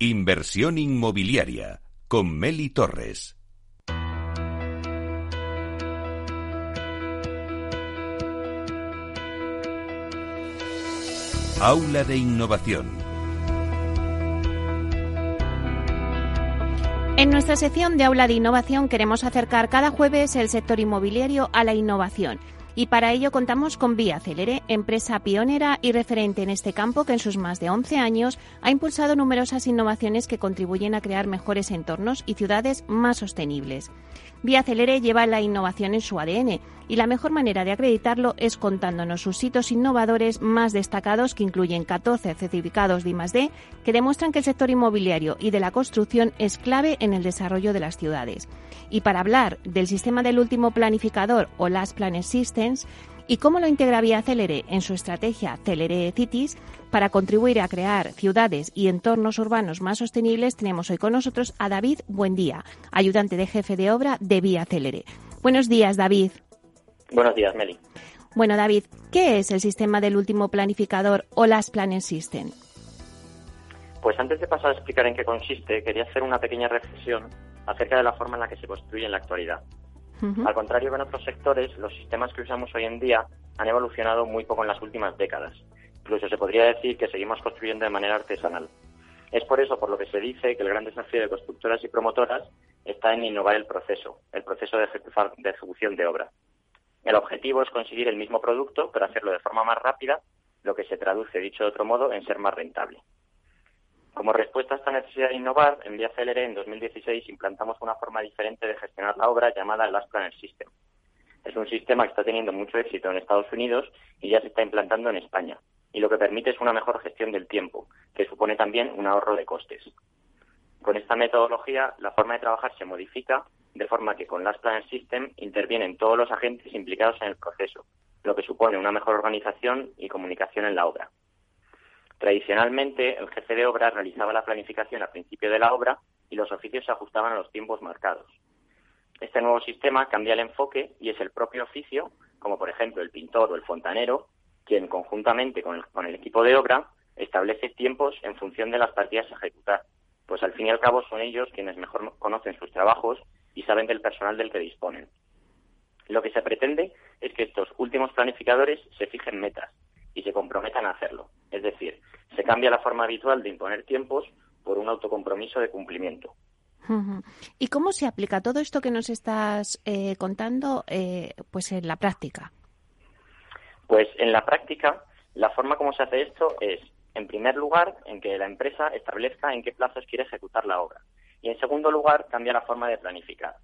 Inversión inmobiliaria con Meli Torres. Aula de Innovación. En nuestra sección de Aula de Innovación queremos acercar cada jueves el sector inmobiliario a la innovación y para ello contamos con Vía Celere, empresa pionera y referente en este campo que en sus más de 11 años ha impulsado numerosas innovaciones que contribuyen a crear mejores entornos y ciudades más sostenibles. Vía Celere lleva la innovación en su ADN y la mejor manera de acreditarlo es contándonos sus hitos innovadores más destacados que incluyen 14 certificados de I+D que demuestran que el sector inmobiliario y de la construcción es clave en el desarrollo de las ciudades. Y para hablar del sistema del último planificador o Last Planet Systems, y cómo lo integra Vía Celere en su estrategia Celere Cities para contribuir a crear ciudades y entornos urbanos más sostenibles, tenemos hoy con nosotros a David Buendía, ayudante de jefe de obra de Vía Celere. Buenos días, David. Buenos días, Meli. Bueno, David, ¿qué es el sistema del último planificador o las Planning System? Pues antes de pasar a explicar en qué consiste, quería hacer una pequeña reflexión acerca de la forma en la que se construye en la actualidad. Al contrario que en otros sectores, los sistemas que usamos hoy en día han evolucionado muy poco en las últimas décadas. Incluso se podría decir que seguimos construyendo de manera artesanal. Es por eso por lo que se dice que el gran desafío de constructoras y promotoras está en innovar el proceso, el proceso de, de ejecución de obra. El objetivo es conseguir el mismo producto, pero hacerlo de forma más rápida, lo que se traduce, dicho de otro modo, en ser más rentable. Como respuesta a esta necesidad de innovar, en Vía Célere en 2016 implantamos una forma diferente de gestionar la obra llamada Last Planner System. Es un sistema que está teniendo mucho éxito en Estados Unidos y ya se está implantando en España, y lo que permite es una mejor gestión del tiempo, que supone también un ahorro de costes. Con esta metodología, la forma de trabajar se modifica de forma que con Last Planner System intervienen todos los agentes implicados en el proceso, lo que supone una mejor organización y comunicación en la obra. Tradicionalmente, el jefe de obra realizaba la planificación al principio de la obra y los oficios se ajustaban a los tiempos marcados. Este nuevo sistema cambia el enfoque y es el propio oficio, como por ejemplo el pintor o el fontanero, quien conjuntamente con el, equipo de obra establece tiempos en función de las partidas a ejecutar, pues al fin y al cabo son ellos quienes mejor conocen sus trabajos y saben del personal del que disponen. Lo que se pretende es que estos últimos planificadores se fijen metas y se comprometan a hacerlo. Es decir, se cambia la forma habitual de imponer tiempos por un autocompromiso de cumplimiento. ¿Y cómo se aplica todo esto que nos estás eh, contando eh, pues en la práctica? Pues en la práctica, la forma como se hace esto es, en primer lugar, en que la empresa establezca en qué plazos quiere ejecutar la obra. Y en segundo lugar, cambia la forma de planificar.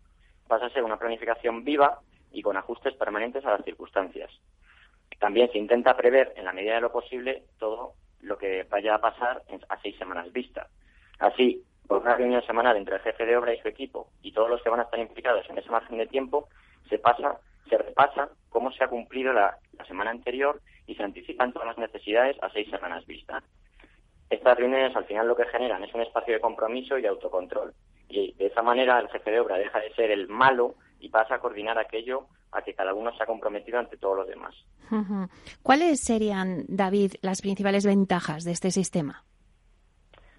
Pasa a ser una planificación viva y con ajustes permanentes a las circunstancias. También se intenta prever, en la medida de lo posible, todo lo que vaya a pasar a seis semanas vista. Así, por una reunión semanal entre el jefe de obra y su equipo y todos los que van a estar implicados en ese margen de tiempo, se pasa, se repasa cómo se ha cumplido la, semana anterior y se anticipan todas las necesidades a seis semanas vista. Estas reuniones al final lo que generan es un espacio de compromiso y de autocontrol. Y de esa manera el jefe de obra deja de ser el malo y pasa a coordinar aquello a que cada uno se ha comprometido ante todos los demás. ¿Cuáles serían, David, las principales ventajas de este sistema?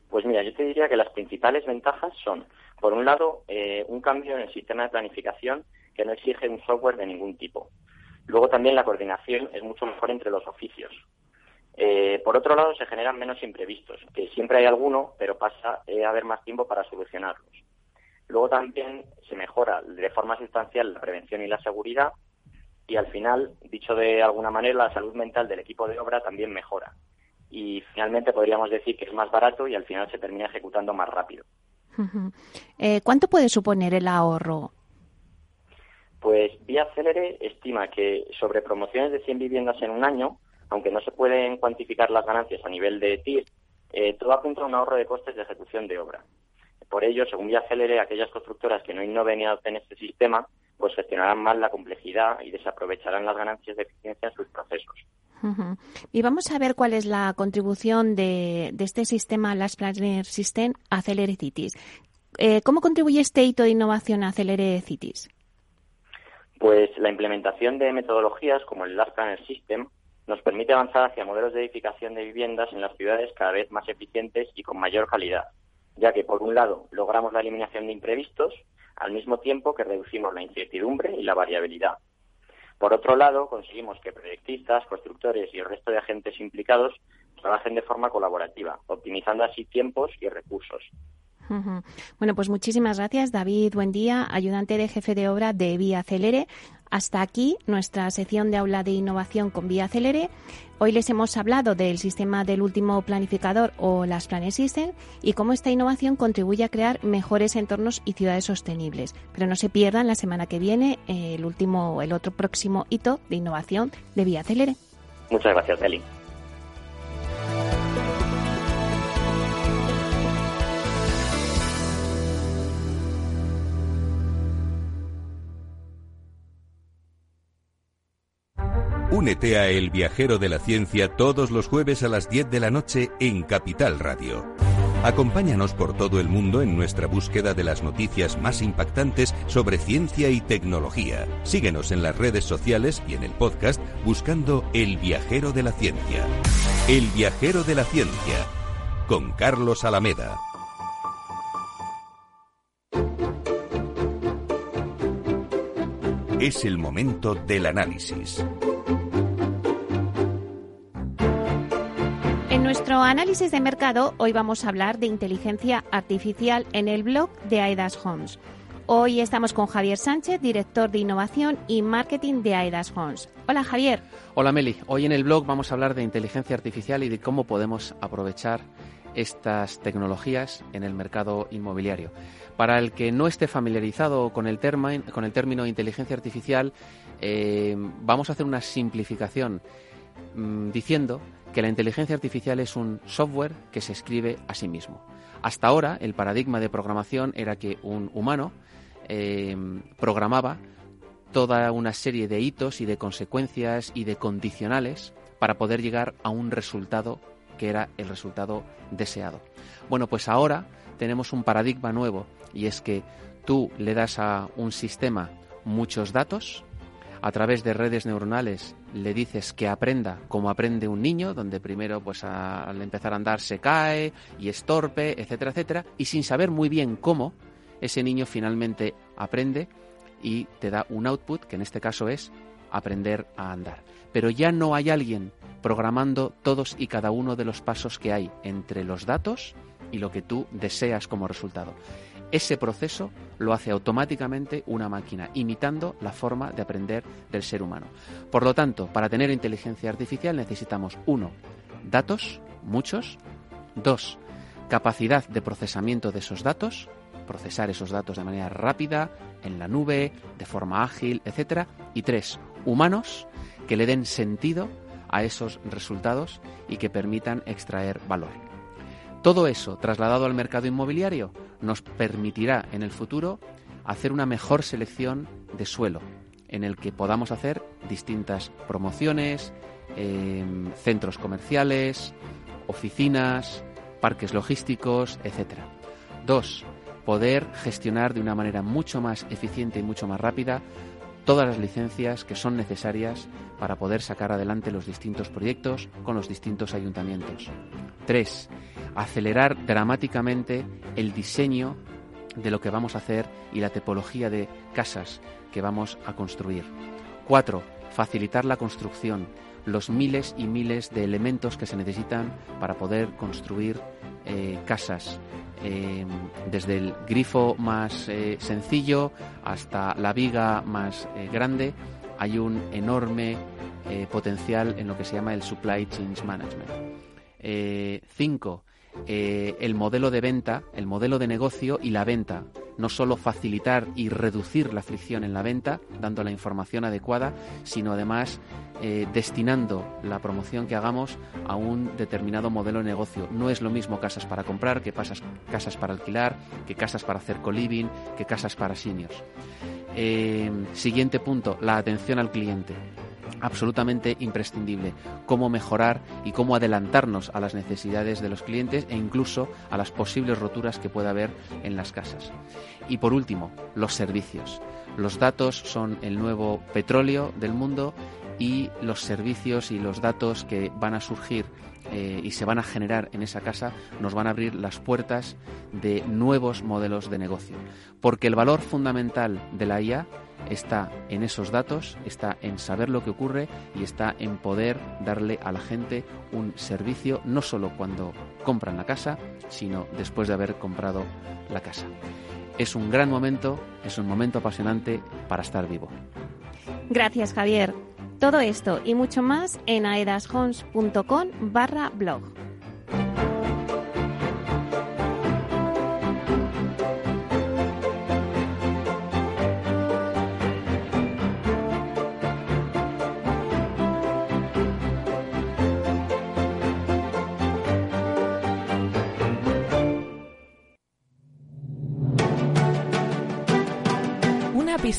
Pues mira, yo te diría que las principales ventajas son, por un lado, eh, un cambio en el sistema de planificación que no exige un software de ningún tipo. Luego también la coordinación es mucho mejor entre los oficios. Eh, por otro lado, se generan menos imprevistos, que siempre hay alguno, pero pasa a haber más tiempo para solucionarlos. Luego también se mejora de forma sustancial la prevención y la seguridad y al final, dicho de alguna manera, la salud mental del equipo de obra también mejora. Y finalmente podríamos decir que es más barato y al final se termina ejecutando más rápido. Eh, ¿Cuánto puede suponer el ahorro? Pues Vía Célere estima que sobre promociones de 100 viviendas en un año, aunque no se pueden cuantificar las ganancias a nivel de TIR, eh, todo apunta a un ahorro de costes de ejecución de obra. Por ello, según Vía Célere, aquellas constructoras que no innoven y adopten este sistema, pues gestionarán mal la complejidad y desaprovecharán las ganancias de eficiencia en sus procesos. Y vamos a ver cuál es la contribución de, este sistema Last Planner System a Celere Cities. Eh, ¿Cómo contribuye este hito de innovación a Celere Cities? Pues la implementación de metodologías como el Last Planner System nos permite avanzar hacia modelos de edificación de viviendas en las ciudades cada vez más eficientes y con mayor calidad ya que por un lado logramos la eliminación de imprevistos, al mismo tiempo que reducimos la incertidumbre y la variabilidad. Por otro lado, conseguimos que proyectistas, constructores y el resto de agentes implicados trabajen de forma colaborativa, optimizando así tiempos y recursos. Bueno, pues muchísimas gracias, David. Buen día, ayudante de jefe de obra de Vía Celere. Hasta aquí nuestra sección de aula de innovación con Vía Celere. Hoy les hemos hablado del sistema del último planificador o las Planet System y cómo esta innovación contribuye a crear mejores entornos y ciudades sostenibles. Pero no se pierdan la semana que viene el último, el otro próximo hito de innovación de Vía Celere. Muchas gracias, Eli. Únete a El Viajero de la Ciencia todos los jueves a las 10 de la noche en Capital Radio. Acompáñanos por todo el mundo en nuestra búsqueda de las noticias más impactantes sobre ciencia y tecnología. Síguenos en las redes sociales y en el podcast buscando El Viajero de la Ciencia. El Viajero de la Ciencia, con Carlos Alameda. Es el momento del análisis. Nuestro análisis de mercado, hoy vamos a hablar de inteligencia artificial en el blog de AEDAS Homes. Hoy estamos con Javier Sánchez, director de innovación y marketing de AEDAS Homes. Hola Javier. Hola Meli. Hoy en el blog vamos a hablar de inteligencia artificial y de cómo podemos aprovechar estas tecnologías en el mercado inmobiliario. Para el que no esté familiarizado con el, término inteligencia artificial, eh, vamos a hacer una simplificación mm, diciendo que la inteligencia artificial es un software que se escribe a sí mismo. Hasta ahora, el paradigma de programación era que un humano eh, programaba toda una serie de hitos y de consecuencias y de condicionales para poder llegar a un resultado que era el resultado deseado. Bueno, pues ahora tenemos un paradigma nuevo y es que tú le das a un sistema muchos datos, a través de redes neuronales le dices que aprenda como aprende un niño, donde primero pues al empezar a andar se cae y estorpe, etcétera, etcétera, y sin saber muy bien cómo, ese niño finalmente aprende y te da un output, que en este caso es aprender a andar. Pero ya no hay alguien programando todos y cada uno de los pasos que hay entre los datos y lo que tú deseas como resultado. Ese proceso lo hace automáticamente una máquina, imitando la forma de aprender del ser humano. Por lo tanto, para tener inteligencia artificial necesitamos, uno, datos, muchos, dos, capacidad de procesamiento de esos datos, procesar esos datos de manera rápida, en la nube, de forma ágil, etc. Y tres, humanos que le den sentido a esos resultados y que permitan extraer valor. Todo eso trasladado al mercado inmobiliario nos permitirá en el futuro hacer una mejor selección de suelo, en el que podamos hacer distintas promociones, em, centros comerciales, oficinas, parques logísticos, etc. Dos, poder gestionar de una manera mucho más eficiente y mucho más rápida todas las licencias que son necesarias para poder sacar adelante los distintos proyectos con los distintos ayuntamientos. Tres, acelerar dramáticamente el diseño de lo que vamos a hacer y la tipología de casas que vamos a construir. Cuatro, facilitar la construcción, los miles y miles de elementos que se necesitan para poder construir eh, casas, em, desde el grifo más eh, sencillo hasta la viga más eh, grande, hay un enorme potencial en lo que se llama el supply chain management. cinco, eh, el modelo de venta, el modelo de negocio y la venta. No solo facilitar y reducir la fricción en la venta, dando la información adecuada, sino además eh, destinando la promoción que hagamos a un determinado modelo de negocio. No es lo mismo casas para comprar que casas para alquilar, que casas para hacer co-living, que casas para seniors. Eh, siguiente punto, la atención al cliente absolutamente imprescindible. Cómo mejorar y cómo adelantarnos a las necesidades de los clientes e incluso a las posibles roturas que pueda haber en las casas. Y por último, los servicios. Los datos son el nuevo petróleo del mundo y los servicios y los datos que van a surgir eh, y se van a generar en esa casa nos van a abrir las puertas de nuevos modelos de negocio. Porque el valor fundamental de la IA está en esos datos, está en saber lo que ocurre y está en poder darle a la gente un servicio no solo cuando compran la casa, sino después de haber comprado la casa. Es un gran momento, es un momento apasionante para estar vivo. Gracias, Javier. Todo esto y mucho más en aedashomes.com barra blog.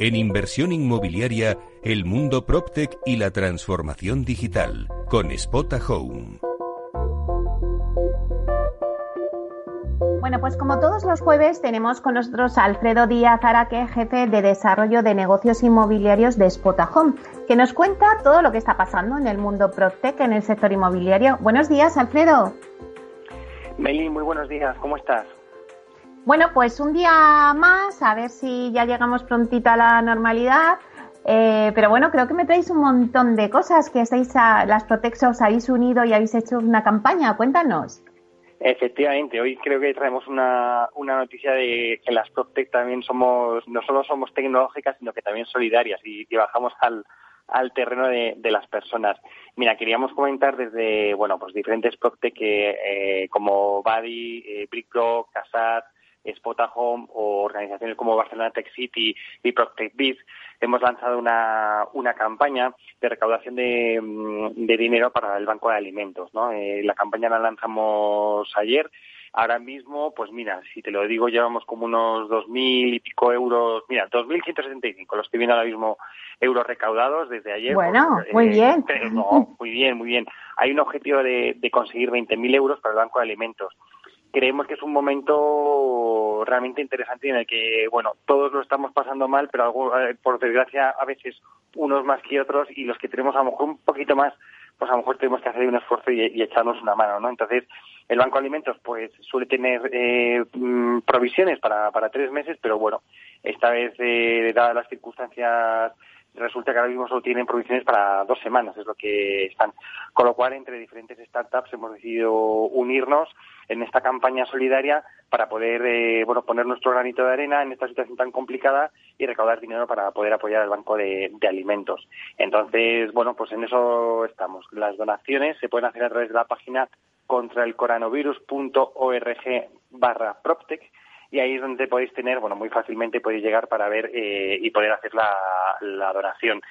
En inversión inmobiliaria, el mundo PropTech y la transformación digital, con Spota Home. Bueno, pues como todos los jueves tenemos con nosotros a Alfredo Díaz Araque, jefe de desarrollo de negocios inmobiliarios de Spota Home, que nos cuenta todo lo que está pasando en el mundo PropTech, en el sector inmobiliario. Buenos días, Alfredo. Meli, muy buenos días, ¿cómo estás? Bueno, pues un día más, a ver si ya llegamos prontito a la normalidad. Eh, pero bueno, creo que me traéis un montón de cosas que estáis a, las Protex os habéis unido y habéis hecho una campaña. Cuéntanos. Efectivamente, hoy creo que traemos una, una noticia de que las Protec también somos, no solo somos tecnológicas, sino que también solidarias y, bajamos al, al terreno de, las personas. Mira, queríamos comentar desde, bueno, pues diferentes Protec que, eh, como Buddy, eh, BrickBlock, Spota Home o organizaciones como Barcelona Tech City y Protect Biz, hemos lanzado una, una campaña de recaudación de, mm, de, dinero para el Banco de Alimentos. ¿no? Eh, la campaña la lanzamos ayer. Ahora mismo, pues mira, si te lo digo, llevamos como unos dos mil y pico euros, mira, 2.175 los que vienen ahora mismo euros recaudados desde ayer. Bueno, pues, muy eh, bien. no, muy bien, muy bien. Hay un objetivo de, de conseguir 20.000 euros para el Banco de Alimentos creemos que es un momento realmente interesante en el que, bueno, todos lo estamos pasando mal, pero algo, eh, por desgracia a veces unos más que otros y los que tenemos a lo mejor un poquito más, pues a lo mejor tenemos que hacer un esfuerzo y, echarnos una mano, ¿no? Entonces, el Banco de Alimentos pues suele tener eh, mm, provisiones para, para tres meses, pero bueno, esta vez, eh, dadas las circunstancias resulta que ahora mismo solo tienen provisiones para dos semanas, es lo que están. Con lo cual, entre diferentes startups hemos decidido unirnos en esta campaña solidaria para poder eh, bueno poner nuestro granito de arena en esta situación tan complicada y recaudar dinero para poder apoyar al banco de, alimentos. Entonces, bueno, pues en eso estamos. Las donaciones se pueden hacer a través de la página contraelcoronavirus.org barra PropTech y ahí es donde podéis tener, bueno, muy fácilmente podéis llegar para ver eh, y poder hacer la, la donación.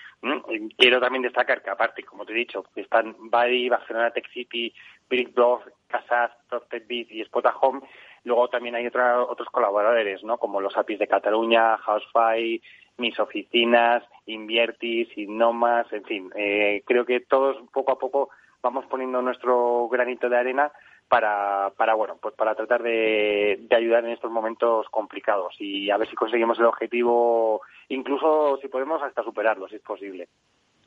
Quiero también destacar que aparte, como te he dicho, están Buddy, Barcelona Tech City, BrickBlog, Casas, PropTechBit y Spota Home. Luego también hay otra, otros colaboradores, ¿no? Como los APIs de Cataluña, Housefy, Mis Oficinas, Inviertis, Innomas, en fin. Eh, creo que todos poco a poco vamos poniendo nuestro granito de arena para, para bueno, pues para tratar de, de, ayudar en estos momentos complicados y a ver si conseguimos el objetivo, incluso si podemos hasta superarlo, si es posible.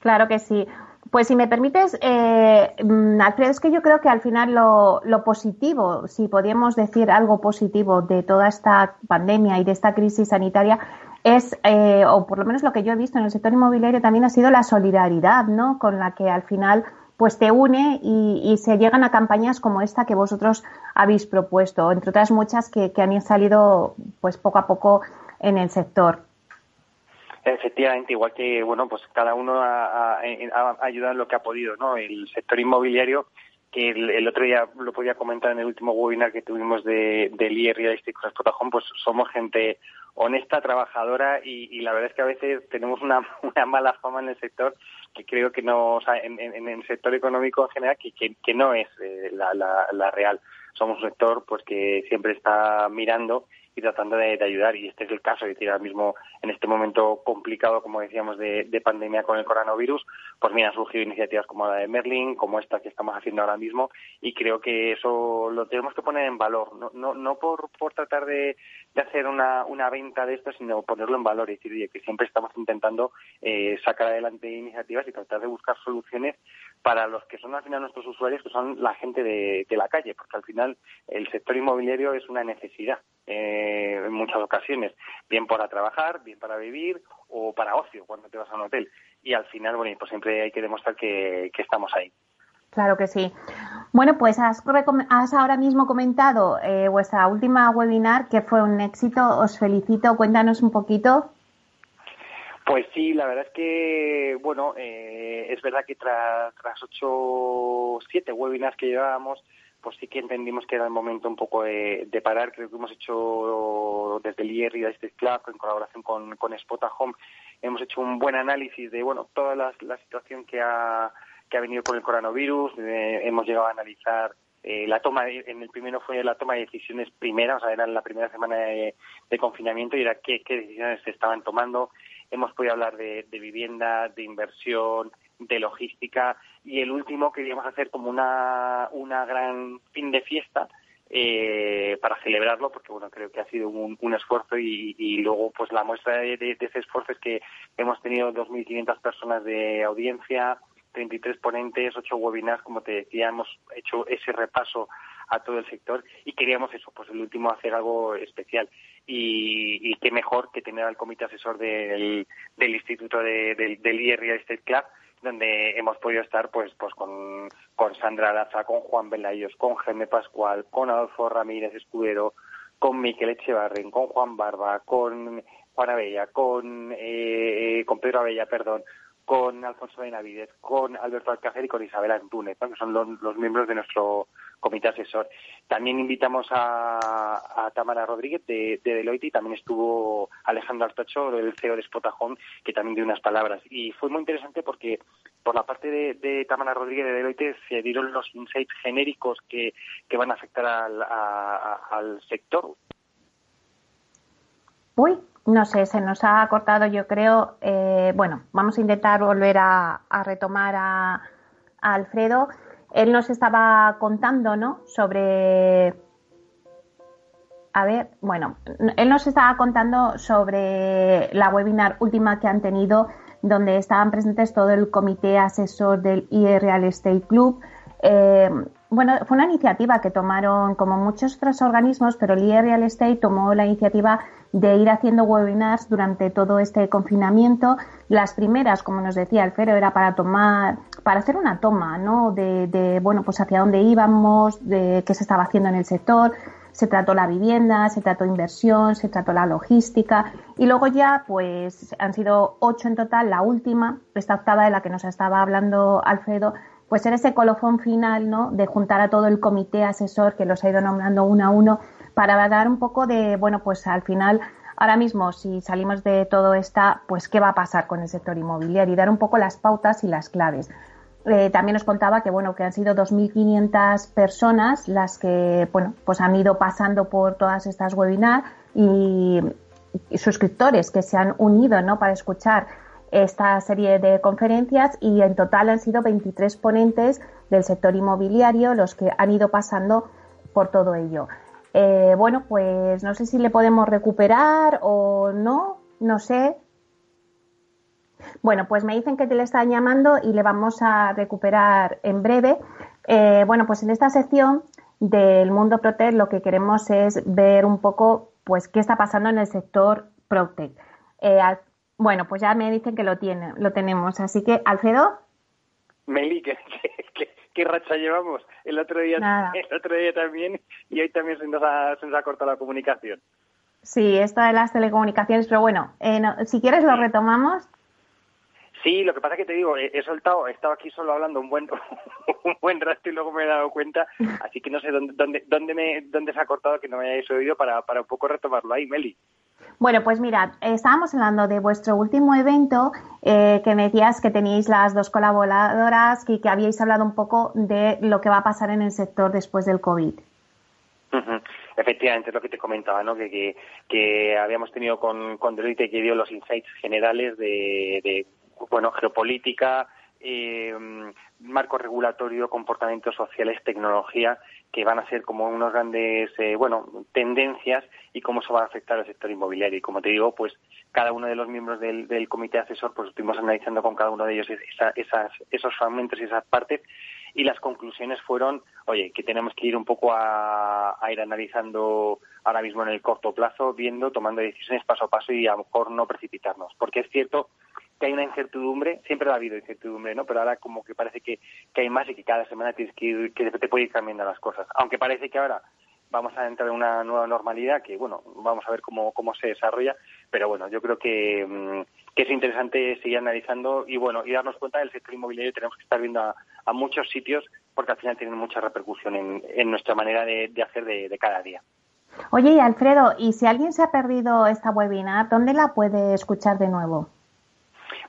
Claro que sí. Pues si me permites, eh, mm, Alfredo, es que yo creo que al final lo, positivo, si podríamos decir algo positivo de toda esta pandemia y de esta crisis sanitaria, es, eh, o por lo menos lo que yo he visto en el sector inmobiliario también ha sido la solidaridad, ¿no? Con la que al final pues te une y, se llegan a campañas como esta que vosotros habéis propuesto, entre otras muchas que, han salido pues poco a poco en el sector. Efectivamente, igual que bueno, pues cada uno ha, ayudado en lo que ha podido, ¿no? El sector inmobiliario, que el, otro día lo podía comentar en el último webinar que tuvimos de, del IR Real pues somos gente honesta, trabajadora y, la verdad es que a veces tenemos una mala fama en el sector que creo que no, o sea, en, el sector económico en general, que, que, no es eh, la, la, real. somos un sector pues que siempre está mirando tratando de, ayudar. Y este es el caso, es decir, ahora mismo en este momento complicado, como decíamos, de, pandemia con el coronavirus, pues mira, han surgido iniciativas como la de Merlin, como esta que estamos haciendo ahora mismo, y creo que eso lo tenemos que poner en valor, no, no, no por, por tratar de, de hacer una, una venta de esto, sino ponerlo en valor y decir, que siempre estamos intentando eh, sacar adelante iniciativas y tratar de buscar soluciones para los que son al final nuestros usuarios, que son la gente de la calle, porque al final el sector inmobiliario es una necesidad eh, en muchas ocasiones, bien para trabajar, bien para vivir o para ocio cuando te vas a un hotel. Y al final, bueno, pues siempre hay que demostrar que, estamos ahí. Claro que sí. Bueno, pues has, ahora mismo comentado eh, vuestra última webinar que fue un éxito. Os felicito. Cuéntanos un poquito. Pues sí, la verdad es que, bueno, eh, es verdad que tras, tras ocho, siete webinars que llevábamos, pues sí que entendimos que era el momento un poco de, parar. Creo que hemos hecho desde el IER y este Club, en colaboración con, con Spota Home, hemos hecho un buen análisis de bueno toda la, situación que ha, que ha venido con el coronavirus. Eh, hemos llegado a analizar eh, la toma, en el primero fue la toma de decisiones primera, o sea, era la primera semana de, confinamiento y era qué, qué, decisiones se estaban tomando. Hemos podido hablar de vivienda, de inversión, de logística y el último queríamos hacer como una, una gran fin de fiesta eh, para celebrarlo porque bueno creo que ha sido un, esfuerzo y, y, luego pues la muestra de, de, ese esfuerzo es que hemos tenido 2.500 personas de audiencia 33 ponentes, 8 webinars, como te decía, hemos hecho ese repaso a todo el sector y queríamos eso, pues el último hacer algo especial. Y, y qué mejor que tener al comité asesor del, del Instituto de, del, del IR Real Estate Club donde hemos podido estar pues pues con, con Sandra Laza, con Juan Belayos, con Jaime Pascual, con Adolfo Ramírez Escudero, con Miquel Echevarren, con Juan Barba, con Juan Abella, con, eh, con Pedro Abella, perdón, con Alfonso Benavides, con Alberto Alcácer y con Isabel Antúnez, que son los, miembros de nuestro comité asesor. También invitamos a, Tamara Rodríguez de, Deloitte y también estuvo Alejandro Artacho, el CEO de Spotajón, que también dio unas palabras. Y fue muy interesante porque por la parte de, Tamara Rodríguez de Deloitte se dieron los insights genéricos que, van a afectar al, sector. Uy, no sé, se nos ha cortado, yo creo. Eh, bueno, vamos a intentar volver a, retomar a, Alfredo. Él nos estaba contando, ¿no? Sobre. A ver, bueno, él nos estaba contando sobre la webinar última que han tenido, donde estaban presentes todo el comité asesor del IE Real Estate Club. Eh, bueno, fue una iniciativa que tomaron como muchos otros organismos, pero el IE Real Estate tomó la iniciativa de ir haciendo webinars durante todo este confinamiento. Las primeras, como nos decía el Fero, era para tomar, para hacer una toma, ¿no? De, de, bueno, pues hacia dónde íbamos, de qué se estaba haciendo en el sector. Se trató la vivienda, se trató inversión, se trató la logística y luego ya, pues han sido ocho en total. La última, esta octava de la que nos estaba hablando Alfredo, pues era ese colofón final, ¿no? De juntar a todo el comité asesor que los ha ido nombrando uno a uno para dar un poco de, bueno, pues al final, ahora mismo, si salimos de todo esta, pues qué va a pasar con el sector inmobiliario y dar un poco las pautas y las claves. Eh, también nos contaba que bueno que han sido 2.500 personas las que bueno pues han ido pasando por todas estas webinars y, y, suscriptores que se han unido no para escuchar esta serie de conferencias y en total han sido 23 ponentes del sector inmobiliario los que han ido pasando por todo ello. Eh, bueno, pues no sé si le podemos recuperar o no, no sé. Bueno, pues me dicen que te le están llamando y le vamos a recuperar en breve. Eh, bueno, pues en esta sección del mundo Protec lo que queremos es ver un poco pues qué está pasando en el sector Protec. Eh, bueno, pues ya me dicen que lo tienen, lo tenemos. Así que, Alfredo. Meli, qué racha llevamos. El otro día, el otro día también y hoy también se nos, ha, se nos ha cortado la comunicación. Sí, esto de las telecomunicaciones, pero bueno, eh, si quieres lo retomamos. Sí, lo que pasa es que te digo, he, soltado, he estado aquí solo hablando un buen un buen rato y luego me he dado cuenta, así que no sé dónde dónde dónde, me, dónde se ha cortado que no me hayáis oído para, para un poco retomarlo ahí, Meli. Bueno, pues mirad, estábamos hablando de vuestro último evento, eh, que me decías que teníais las dos colaboradoras y que habíais hablado un poco de lo que va a pasar en el sector después del COVID. Efectivamente, es lo que te comentaba, ¿no? Que, que, habíamos tenido con, con Deloitte que dio los insights generales de, de bueno, geopolítica, eh, marco regulatorio, comportamientos sociales, tecnología, que van a ser como unos grandes, eh, bueno, tendencias y cómo eso va a afectar al sector inmobiliario. Y como te digo, pues cada uno de los miembros del, del comité asesor, pues estuvimos analizando con cada uno de ellos esas, esos fragmentos y esas partes y las conclusiones fueron, oye, que tenemos que ir un poco a, a, ir analizando ahora mismo en el corto plazo, viendo, tomando decisiones paso a paso y a lo mejor no precipitarnos. Porque es cierto que hay una incertidumbre, siempre ha habido incertidumbre, ¿no? Pero ahora como que parece que, que hay más y que cada semana tienes que ir, que te puede ir cambiando las cosas. Aunque parece que ahora vamos a entrar en una nueva normalidad que, bueno, vamos a ver cómo, cómo se desarrolla, pero bueno, yo creo que, mm, que es interesante seguir analizando y, bueno, y darnos cuenta del sector inmobiliario tenemos que estar viendo a, muchos sitios porque al final tienen mucha repercusión en, nuestra manera de, de hacer de, de cada día. Oye, Alfredo, y si alguien se ha perdido esta webinar, ¿dónde la puede escuchar de nuevo?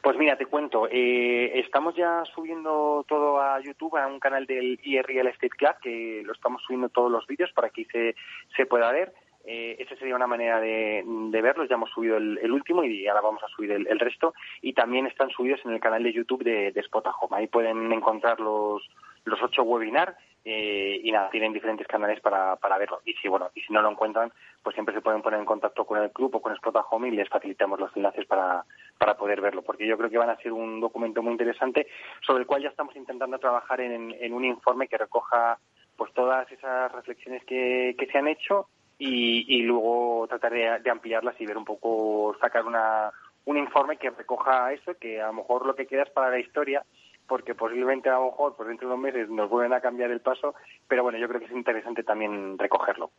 Pues mira, te cuento, eh, estamos ya subiendo todo a YouTube, a un canal del IRL Estate Club, que lo estamos subiendo todos los vídeos para que se, se pueda ver. Eh, esa sería una manera de, de verlos. Ya hemos subido el, último y ahora vamos a subir el, resto. Y también están subidos en el canal de YouTube de, de Spotahome. Ahí pueden encontrar los, los ocho webinars eh, y nada, tienen diferentes canales para, para verlo. Y si, bueno, y si no lo encuentran, pues siempre se pueden poner en contacto con el club o con Spotahome y les facilitamos los enlaces para, para poder verlo. Porque yo creo que van a ser un documento muy interesante sobre el cual ya estamos intentando trabajar en, un informe que recoja pues todas esas reflexiones que, que se han hecho y, luego tratar de, ampliarlas y ver un poco, sacar una, un informe que recoja eso, que a lo mejor lo que queda es para la historia, porque posiblemente a lo mejor por dentro de unos meses nos vuelven a cambiar el paso, pero bueno, yo creo que es interesante también recogerlo.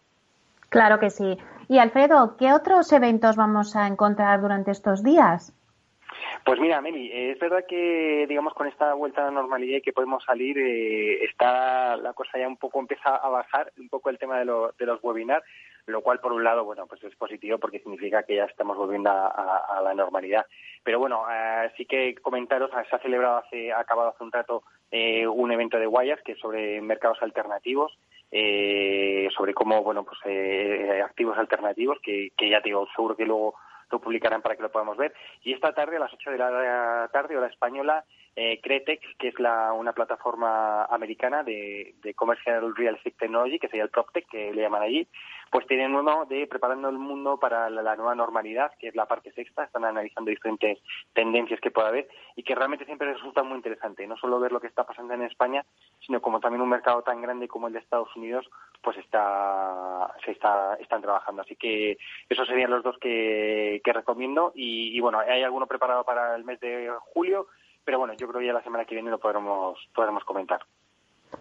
Claro que sí. Y Alfredo, ¿qué otros eventos vamos a encontrar durante estos días? Pues mira, Meli, es verdad que, digamos, con esta vuelta a la normalidad y que podemos salir, eh, está la cosa ya un poco, empieza a bajar un poco el tema de, de los webinars lo cual por un lado, bueno, pues es positivo porque significa que ya estamos volviendo a, la normalidad. Pero bueno, eh, sí que comentaros, se ha celebrado hace, ha acabado hace un rato eh, un evento de Guayas que es sobre mercados alternativos, eh, sobre cómo, bueno, pues activos alternativos, que, ya te digo, seguro que luego lo publicarán para que lo podamos ver. Y esta tarde, a las 8 de la tarde, hora española, eh, Cretex, que es la, una plataforma americana de, de Commercial Real Estate Technology, que sería el PropTech, que le llaman allí, pues tienen uno de preparando el mundo para la, nueva normalidad, que es la parte sexta, están analizando diferentes tendencias que pueda haber y que realmente siempre resulta muy interesante, no solo ver lo que está pasando en España, sino como también un mercado tan grande como el de Estados Unidos, pues está, se está, están trabajando. Así que esos serían los dos que, que recomiendo. Y, y bueno, hay alguno preparado para el mes de julio, pero bueno, yo creo que ya la semana que viene lo podremos, podremos comentar.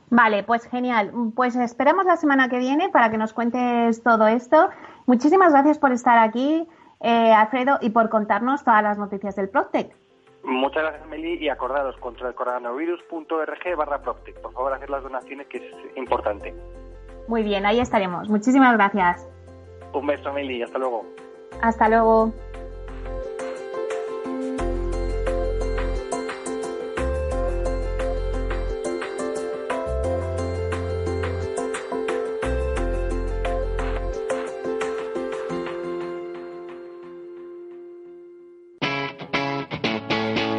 Vale, pues genial. Pues esperamos la semana que viene para que nos cuentes todo esto. Muchísimas gracias por estar aquí, eh, Alfredo, y por contarnos todas las noticias del Proctec. Muchas gracias, Meli, y acordaros contra el coronavirus.org barra Proctec. Por favor, hacer las donaciones, que es importante. Muy bien, ahí estaremos. Muchísimas gracias. Un beso, Meli, hasta luego. Hasta luego.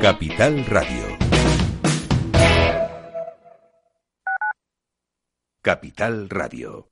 Capital Radio. Capital Radio.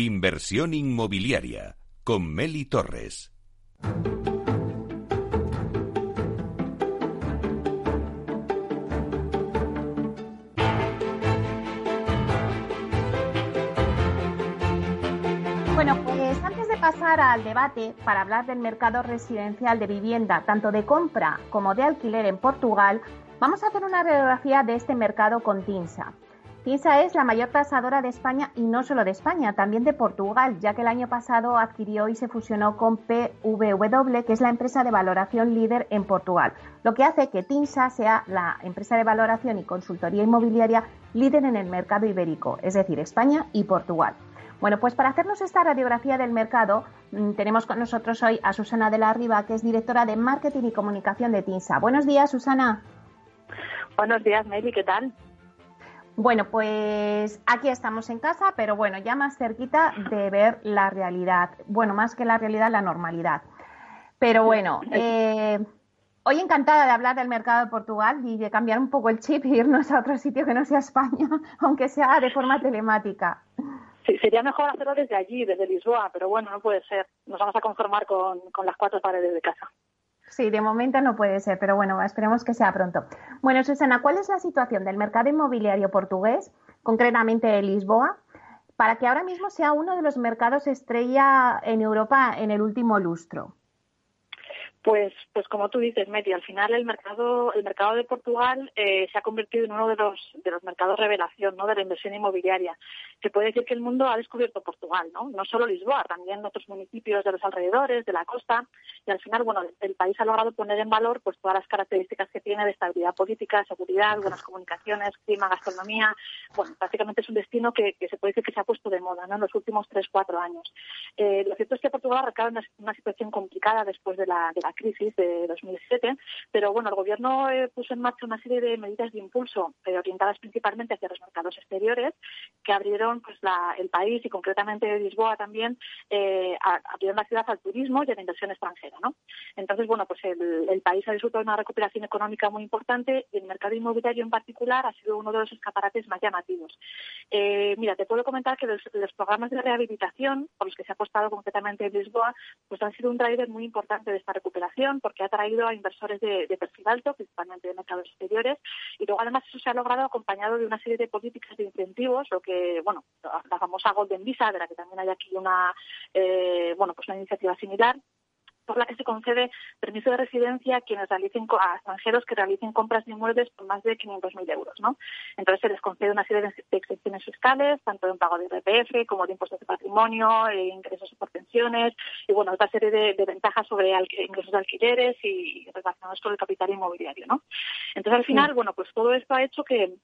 Inversión inmobiliaria con Meli Torres. Bueno, pues antes de pasar al debate para hablar del mercado residencial de vivienda, tanto de compra como de alquiler en Portugal, vamos a hacer una radiografía de este mercado con TINSA. TINSA es la mayor tasadora de España y no solo de España, también de Portugal, ya que el año pasado adquirió y se fusionó con PVW, que es la empresa de valoración líder en Portugal, lo que hace que TINSA sea la empresa de valoración y consultoría inmobiliaria líder en el mercado ibérico, es decir, España y Portugal. Bueno, pues para hacernos esta radiografía del mercado, mm, tenemos con nosotros hoy a Susana de la Riva, que es directora de Marketing y Comunicación de TINSA. Buenos días, Susana. Buenos días, Meli, ¿qué tal? Bueno, pues aquí estamos en casa, pero bueno, ya más cerquita de ver la realidad. Bueno, más que la realidad, la normalidad. Pero bueno, eh, hoy encantada de hablar del mercado de Portugal y de cambiar un poco el chip e irnos a otro sitio que no sea España, aunque sea de forma telemática. Sí, sería mejor hacerlo desde allí, desde Lisboa, pero bueno, no puede ser. Nos vamos a conformar con, con las cuatro paredes de casa. Sí, de momento no puede ser, pero bueno, esperemos que sea pronto. Bueno, Susana, ¿cuál es la situación del mercado inmobiliario portugués, concretamente de Lisboa, para que ahora mismo sea uno de los mercados estrella en Europa en el último lustro? Pues, pues como tú dices, Meti, al final el mercado, el mercado de Portugal eh, se ha convertido en uno de los, de los mercados revelación, ¿no? De la inversión inmobiliaria. Se puede decir que el mundo ha descubierto Portugal, ¿no? No solo Lisboa, también otros municipios de los alrededores, de la costa. Y al final, bueno, el país ha logrado poner en valor, pues todas las características que tiene de estabilidad política, seguridad, buenas comunicaciones, clima, gastronomía. Bueno, prácticamente es un destino que, se puede decir que se ha puesto de moda, ¿no? En los últimos tres, cuatro años. Eh, lo cierto es que Portugal ha una, una situación complicada después de la, de la crisis de 2007, pero bueno, el gobierno eh, puso en marcha una serie de medidas de impulso eh, orientadas principalmente hacia los mercados exteriores que abrieron pues el país y concretamente Lisboa también eh, abrieron la ciudad al turismo y a la inversión extranjera, ¿no? Entonces, bueno, pues el, país ha disfrutado de una recuperación económica muy importante y el mercado inmobiliario en particular ha sido uno de los escaparates más llamativos. mira, te puedo comentar que los, los, programas de rehabilitación por los que se ha apostado concretamente en Lisboa, pues han sido un driver muy importante de esta recuperación porque ha traído a inversores de, perfil alto, principalmente de mercados exteriores, y luego además eso se ha logrado acompañado de una serie de políticas de incentivos, lo que, bueno, la famosa Golden Visa, de la que también hay aquí una, eh, bueno, pues una iniciativa similar, por la que se concede permiso de residencia a quienes realicen a extranjeros que realicen compras de inmuebles por más de 500.000 euros, ¿no? Entonces se les concede una serie de excepciones fiscales, tanto en pago de IRPF como de impuestos de patrimonio, e ingresos por pensiones y bueno otra serie de, ventajas sobre ingresos de alquileres y relacionados con el capital inmobiliario, ¿no? Entonces al final, bueno, pues todo esto ha hecho que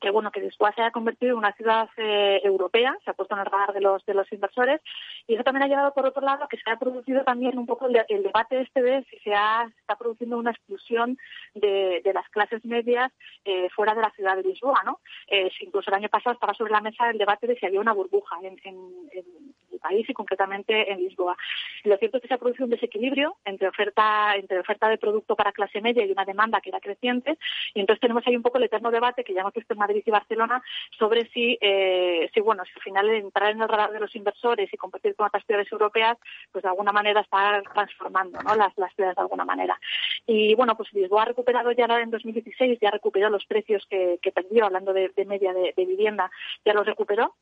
que bueno que después se haya convertido en una ciudad eh, europea, se ha puesto en el radar de los de los inversores y eso también ha llevado por otro lado que se ha producido también un poco el, debate este de si se, ha, está produciendo una exclusión de, de las clases medias eh, fuera de la ciudad de Lisboa, ¿no? Eh, incluso el año pasado estaba sobre la mesa el debate de si había una burbuja en, en, en el país y concretamente en Lisboa. lo cierto es que se ha producido un desequilibrio entre oferta entre oferta de producto para clase media y una demanda que era creciente y entonces tenemos ahí un poco el eterno debate que ya hemos visto en Madrid y Barcelona sobre si, eh, si bueno, si al final entrar en el radar de los inversores y competir con otras ciudades europeas, pues de alguna manera está transformando ¿no? las, las ciudades de alguna manera. Y bueno, pues Lisboa ha recuperado ya en 2016, ya recuperó los precios que, que perdió, hablando de, media de vivienda, ya los recuperó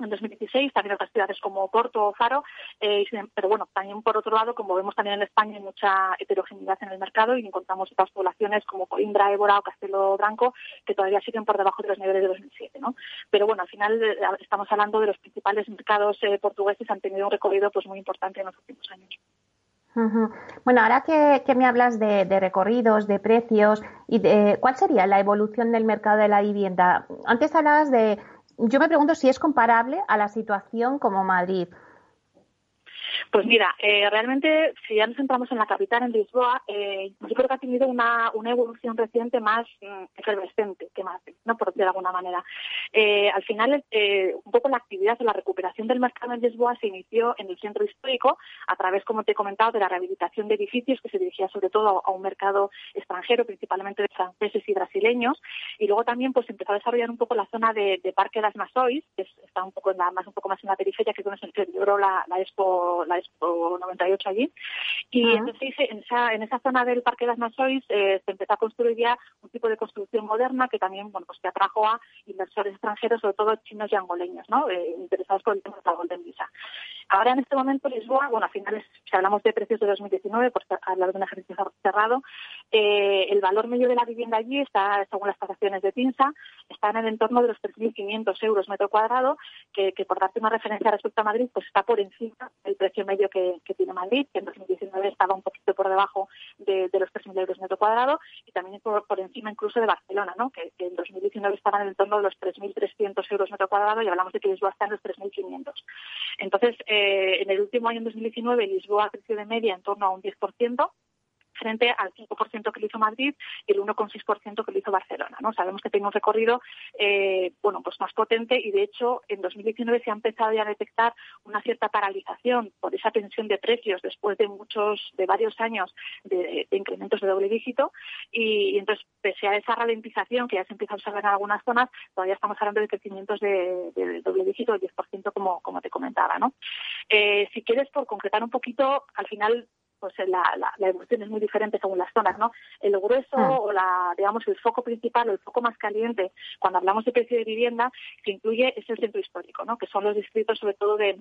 en 2016, también otras ciudades como Porto o Faro, eh, pero bueno, también por otro lado, como vemos también en España, hay mucha heterogeneidad en el mercado y encontramos otras poblaciones como Coimbra, Évora o Castelo Branco que todavía siguen por debajo de los niveles de 2007, ¿no? Pero bueno, al final eh, estamos hablando de los principales mercados eh, portugueses han tenido un recorrido pues muy importante en los últimos años. Bueno, ahora que, me hablas de, recorridos, de precios, y de, ¿cuál sería la evolución del mercado de la vivienda? Antes hablabas de yo me pregunto si es comparable a la situación como Madrid. Pues mira, eh, realmente si ya nos centramos en la capital, en Lisboa, eh, yo creo que ha tenido una, una evolución reciente más mm, efervescente que más, ¿no? por decirlo de alguna manera. Eh, al final, eh, un poco la actividad o la recuperación del mercado en Lisboa se inició en el centro histórico a través, como te he comentado, de la rehabilitación de edificios que se dirigía sobre todo a un mercado extranjero, principalmente de franceses y brasileños, y luego también pues empezó a desarrollar un poco la zona de, Parque Las Masois, que está un poco más un poco más en la periferia, que es donde se celebró la, la Expo la Expo 98 allí. Y entonces en esa, en esa zona del Parque de las Masois eh, se empezó a construir ya un tipo de construcción moderna que también, bueno, pues que atrajo a inversores extranjeros, sobre todo chinos y angoleños, ¿no? Eh, interesados por el tema de la Golden Visa. Ahora, en este momento, Lisboa, bueno, a finales, si hablamos de precios de 2019, por hablar de un ejercicio cerrado, eh, el valor medio de la vivienda allí está, según las tasaciones de TINSA, está en el entorno de los 3.500 euros metro cuadrado, que, que, por darte una referencia respecto a Madrid, pues está por encima del precio medio que, tiene Madrid, que en 2019 estaba un poquito por debajo de, los 3.000 euros metro cuadrado, y también por, encima incluso de Barcelona, ¿no? que, en 2019 estaba en el entorno de los 3.300 euros metro cuadrado, y hablamos de que Lisboa está en los 3.500. Entonces, eh, en el último año, en 2019, Lisboa creció de media en torno a un 10%, frente al 5% que le hizo Madrid y el 1,6% que le hizo Barcelona. ¿no? Sabemos que tiene un recorrido eh, bueno, pues más potente y, de hecho, en 2019 se ha empezado ya a detectar una cierta paralización por esa tensión de precios después de muchos, de varios años de, incrementos de doble dígito y, entonces, pese a esa ralentización que ya se empieza a observar en algunas zonas, todavía estamos hablando de crecimientos de, doble dígito, del 10%, como, como te comentaba. ¿no? Eh, si quieres, por concretar un poquito, al final pues la, la, evolución es muy diferente según las zonas, ¿no? El grueso ah. o la, digamos, el foco principal o el foco más caliente cuando hablamos de precio de vivienda que incluye es el centro histórico, ¿no? Que son los distritos sobre todo de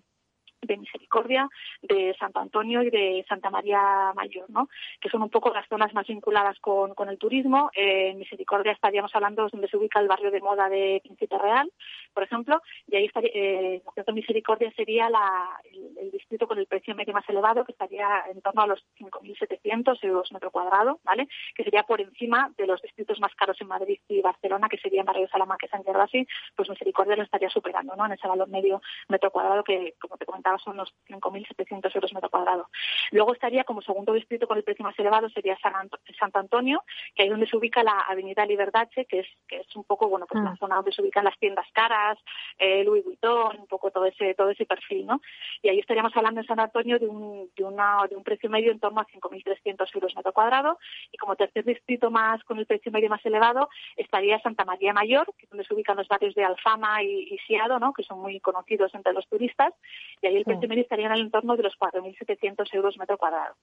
de Misericordia, de Santo Antonio y de Santa María Mayor, ¿no? que son un poco las zonas más vinculadas con, con el turismo. Eh, en Misericordia estaríamos hablando donde se ubica el barrio de moda de Príncipe Real, por ejemplo, y ahí estaría, eh, Misericordia sería la, el, distrito con el precio medio más elevado, que estaría en torno a los 5.700 euros metro cuadrado, ¿vale? que sería por encima de los distritos más caros en Madrid y Barcelona, que serían Barrio de Salamanca y San Gervasi, pues Misericordia lo estaría superando ¿no? en ese valor medio metro cuadrado que, como te comentaba, son los 5.700 euros metro cuadrado. Luego estaría como segundo distrito con el precio más elevado sería San Santo Antonio, que ahí donde se ubica la Avenida Liberdache, que es que es un poco bueno pues la ah. zona donde se ubican las tiendas caras, eh, Louis Vuitton, un poco todo ese todo ese perfil, ¿no? Y ahí estaríamos hablando en San Antonio de un de, una, de un precio medio en torno a 5.300 euros metro cuadrado y como tercer distrito más con el precio medio más elevado estaría Santa María Mayor, que es donde se ubican los barrios de Alfama y, y Siado, ¿no? Que son muy conocidos entre los turistas y ahí el precio medio estaría en el entorno de los 4.700 euros metro cuadrado.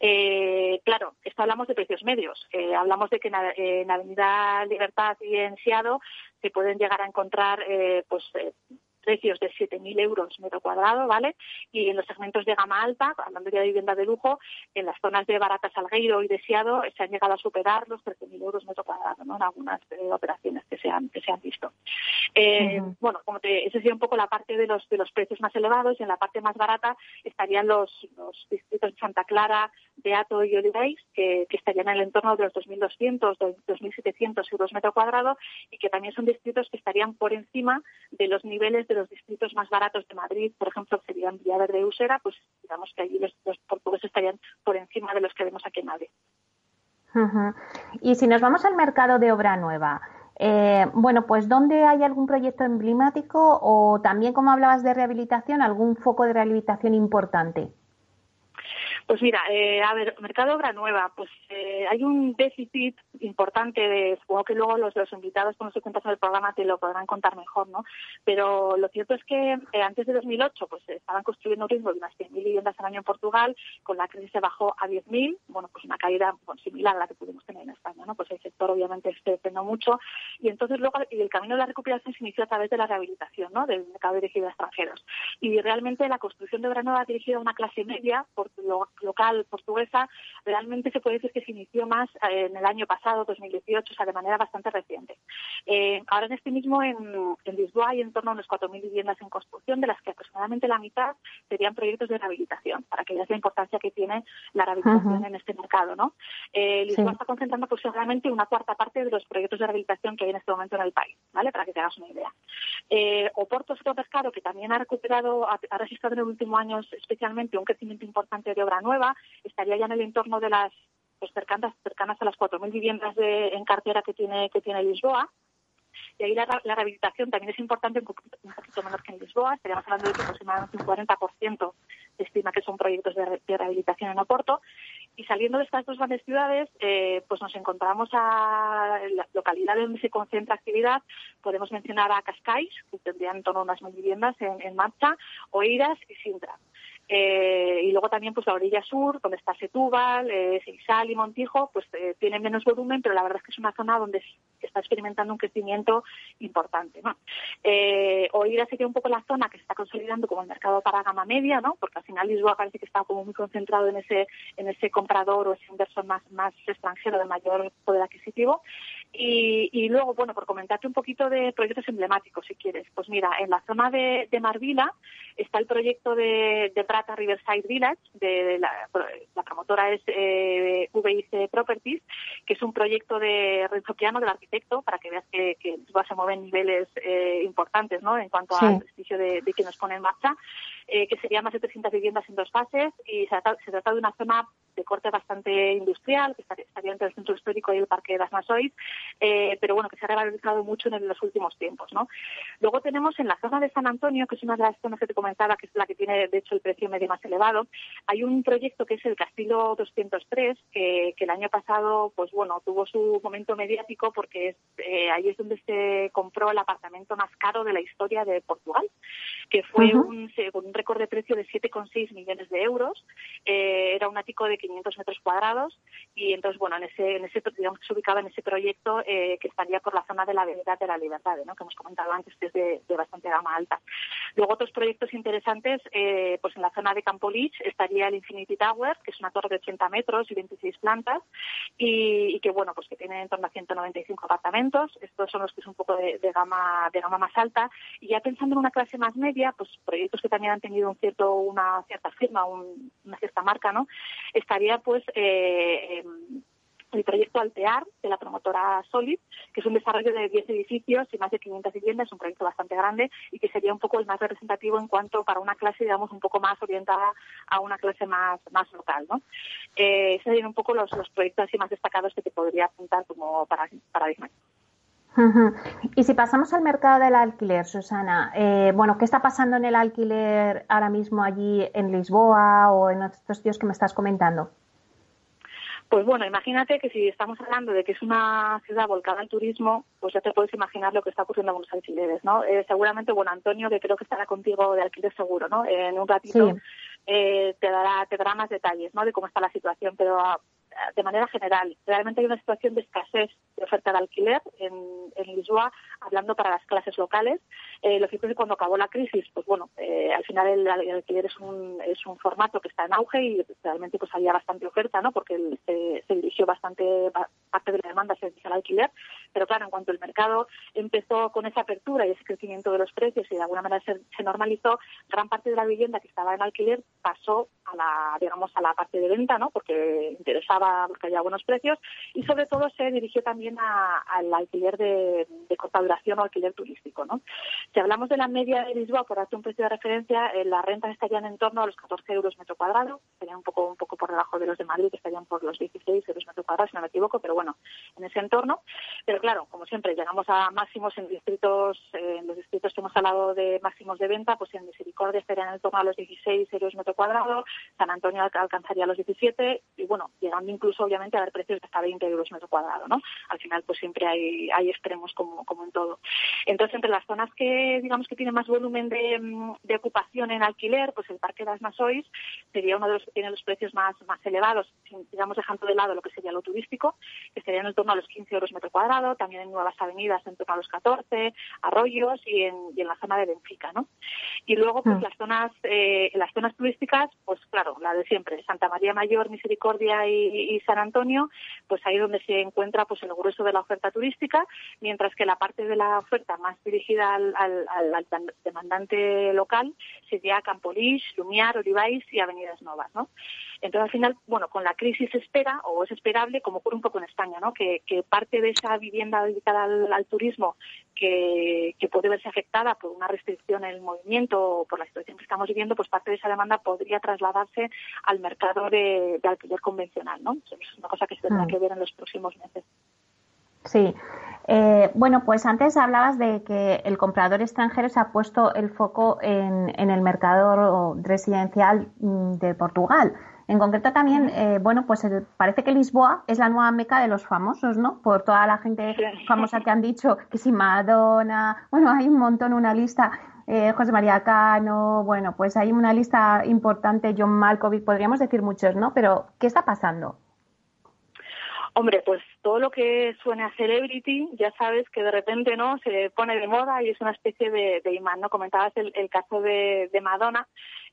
Eh, claro, esto hablamos de precios medios. Eh, hablamos de que en, Avenida Libertad y en Seado se pueden llegar a encontrar eh, pues precios de 7.000 euros metro cuadrado, ¿vale? Y en los segmentos de gama alta, hablando ya de vivienda de lujo, en las zonas de Barata Salgueiro y Deseado se han llegado a superar los 13.000 euros metro cuadrado, ¿no? En algunas eh, operaciones que se han, que se han visto. Eh, bueno, como te, esa sería un poco la parte de los, de los precios más elevados y en la parte más barata estarían los, los distritos de Santa Clara, Beato y Oliveis, que, que estarían en el entorno de los 2.200, 2.700 euros metro cuadrado y que también son distritos que estarían por encima de los niveles de los distritos más baratos de Madrid, por ejemplo, serían Villaverde y Usera, pues digamos que allí los, portugueses estarían por encima de los que vemos aquí en Madrid. Y si nos vamos al mercado de obra nueva, eh, bueno, pues ¿dónde hay algún proyecto emblemático o también, como hablabas de rehabilitación, algún foco de rehabilitación importante? Pues mira, eh, a ver, mercado obra nueva, pues eh, hay un déficit importante de, supongo que luego los, los invitados cuando se cuentan sobre el programa te lo podrán contar mejor, ¿no? Pero lo cierto es que eh, antes de 2008 pues estaban construyendo un ritmo de unas 100.000 viviendas al año en Portugal, con la crisis se bajó a 10.000, bueno, pues una caída similar a la que pudimos tener en España, ¿no? Pues el sector obviamente se dependió mucho y entonces luego el camino de la recuperación se inició a través de la rehabilitación, ¿no? Del mercado dirigido a extranjeros. Y realmente la construcción de obra nueva dirigida a una clase media, porque lo local portuguesa, realmente se puede decir que se inició más eh, en el año pasado, 2018, o sea, de manera bastante reciente. Eh, ahora en este mismo, en, Lisboa, hay en torno a unas 4.000 viviendas en construcción, de las que aproximadamente la mitad serían proyectos de rehabilitación, para que veas la importancia que tiene la rehabilitación en este mercado. ¿no? Eh, Lisboa está concentrando aproximadamente una cuarta parte de los proyectos de rehabilitación que hay en este momento en el país, ¿vale? para que te hagas una idea. Eh, Oporto es otro mercado que también ha recuperado, ha, registrado en el último año especialmente un crecimiento importante de obra nueva, estaría ya en el entorno de las pues cercanas, cercanas a las 4.000 viviendas de, en cartera que tiene, que tiene Lisboa. Y ahí la, rehabilitación también es importante, un poquito, menor que en Lisboa. Estaríamos hablando de aproximadamente un 40% se estima que son proyectos de, rehabilitación en Oporto. Y saliendo de estas dos grandes ciudades, eh, pues nos encontramos a la localidad donde se concentra actividad. Podemos mencionar a Cascais, que tendrían en torno a unas mil viviendas en, en marcha, Oeiras y Sintra. Eh, y luego también pues la orilla sur, donde está Setúbal, eh, y Montijo, pues eh, tienen menos volumen, pero la verdad es que es una zona donde está experimentando un crecimiento importante. ¿no? Eh, Oira sería un poco la zona que se está consolidando como el mercado para gama media, ¿no? porque al final Lisboa parece que está como muy concentrado en ese, en ese comprador o ese inversor más, más extranjero de mayor poder adquisitivo. Y, y luego, bueno, por comentarte un poquito de proyectos emblemáticos, si quieres. Pues mira, en la zona de, de Marvila está el proyecto de, de Riverside Village, de, la, promotora es eh, VIC Properties, que es un proyecto de Renzo Piano, del arquitecto, para que veas que, que se mueven niveles eh, importantes ¿no? en cuanto al prestigio de, de quien nos pone en marcha. Eh, que serían más de 300 viviendas en dos fases y se trata, de una zona de corte bastante industrial, que estaría entre el centro histórico y el Parque de las Masois, eh, pero bueno, que se ha revalorizado mucho en los últimos tiempos. ¿no? Luego tenemos en la zona de San Antonio, que es una de las zonas que te comentaba, que es la que tiene de hecho el precio medio más elevado, hay un proyecto que es el Castillo 203, que, que el año pasado pues bueno, tuvo su momento mediático porque eh, ahí es donde se compró el apartamento más caro de la historia de Portugal, que fue un, un récord de precio de 7,6 millones de euros. Eh, era un ático de 500 metros cuadrados y entonces, bueno, en ese, en ese digamos que se ubicaba en ese proyecto eh, que estaría por la zona de la Avenida de la Libertad, ¿no? que hemos comentado antes, que es de, bastante gama alta. Luego, otros proyectos interesantes, eh, pues en la zona de Campolich estaría el Infinity Tower, que es una torre de 80 metros y 26 plantas y, que, bueno, pues que tiene en torno a 195 apartamentos. Estos son los que es un poco de, gama, de gama más alta. Y ya pensando en una clase más media, pues proyectos que también han tenido un cierto, una cierta firma, una cierta marca, ¿no? Estaría pues eh, el proyecto Altear de la promotora Solid, que es un desarrollo de 10 edificios y más de 500 viviendas, es un proyecto bastante grande y que sería un poco el más representativo en cuanto para una clase, digamos, un poco más orientada a una clase más, más local, ¿no? Eh, serían un poco los, los proyectos así más destacados que te podría apuntar como para, paradigma. Y si pasamos al mercado del alquiler, Susana, eh, bueno, ¿qué está pasando en el alquiler ahora mismo allí en Lisboa o en otros sitios que me estás comentando? Pues bueno, imagínate que si estamos hablando de que es una ciudad volcada al turismo, pues ya te puedes imaginar lo que está ocurriendo con los alquileres, ¿no? Eh, seguramente, bueno, Antonio, que creo que estará contigo de alquiler seguro, ¿no? en un ratito eh, te dará te dará más detalles, ¿no? De cómo está la situación, pero de manera general. Realmente hay una situación de escasez de oferta de alquiler en, en Lisboa, hablando para las clases locales. Eh, lo cierto es que cuando acabó la crisis, pues bueno, eh, al final el, alquiler es un, es un formato que está en auge y realmente pues había bastante oferta, ¿no? Porque se, se dirigió bastante, parte de la demanda se dirigió al alquiler. Pero claro, en cuanto el mercado empezó con esa apertura y ese crecimiento de los precios y de alguna manera se, se normalizó, gran parte de la vivienda que estaba en alquiler pasó a la, digamos, a la parte de venta, ¿no? Porque interesaba porque había buenos precios y sobre todo se dirigió también al alquiler de, corta duración o alquiler turístico. ¿no? Si hablamos de la media de Lisboa, por darte un precio de referencia, eh, las rentas estarían en torno a los 14 euros metro cuadrado, estarían un poco, un poco por debajo de los de Madrid, que estarían por los 16 euros metro cuadrado, si no me equivoco, pero bueno, en ese entorno. Pero claro, como siempre, llegamos a máximos en distritos, en los distritos que hemos hablado de máximos de venta, pues en Misericordia estarían en torno a los 16 euros metro cuadrado, San Antonio alcanzaría los 17 y bueno, llegando incluso obviamente a ver precios de hasta 20 euros metro cuadrado, ¿no? Al final pues siempre hay, hay extremos como, como en todo. Entonces entre las zonas que digamos que tienen más volumen de, de ocupación en alquiler, pues el Parque de las Masois sería uno de los que tiene los precios más, más elevados, digamos dejando de lado lo que sería lo turístico, que sería en torno a los 15 euros metro cuadrado, también en nuevas avenidas en torno a los 14, Arroyos y en, la zona de Benfica, ¿no? Y luego, pues mm. las zonas, eh, las zonas turísticas, pues claro, la de siempre, Santa María Mayor, Misericordia y, San Antonio, pues ahí donde se encuentra pues el grueso de la oferta turística, mientras que la parte de la oferta más dirigida al, al, demandante local sería Campolis, Lumiar, Olivais y Avenidas Novas, ¿no? Entonces, al final, bueno, con la crisis se espera, o es esperable, como ocurre un poco en España, ¿no? Que, parte de esa vivienda dedicada al, turismo que, puede verse afectada por una restricción en el movimiento o por la situación que estamos viviendo, pues parte de esa demanda podría trasladarse al mercado de, alquiler convencional, ¿no? Es una cosa que se tendrá mm. que ver en los próximos meses. Sí. Eh, bueno, pues antes hablabas de que el comprador extranjero se ha puesto el foco en, en el mercado residencial mm, de Portugal. En concreto también, eh, bueno, pues parece que Lisboa es la nueva meca de los famosos, ¿no? Por toda la gente famosa que han dicho que si Madonna, bueno, hay un montón, una lista, eh, José María Cano, bueno, pues hay una lista importante, John Malkovich, podríamos decir muchos, ¿no? Pero, ¿qué está pasando? Hombre, pues todo lo que suene a celebrity, ya sabes que de repente no se pone de moda y es una especie de, imán, ¿no? Comentabas el, caso de Madonna,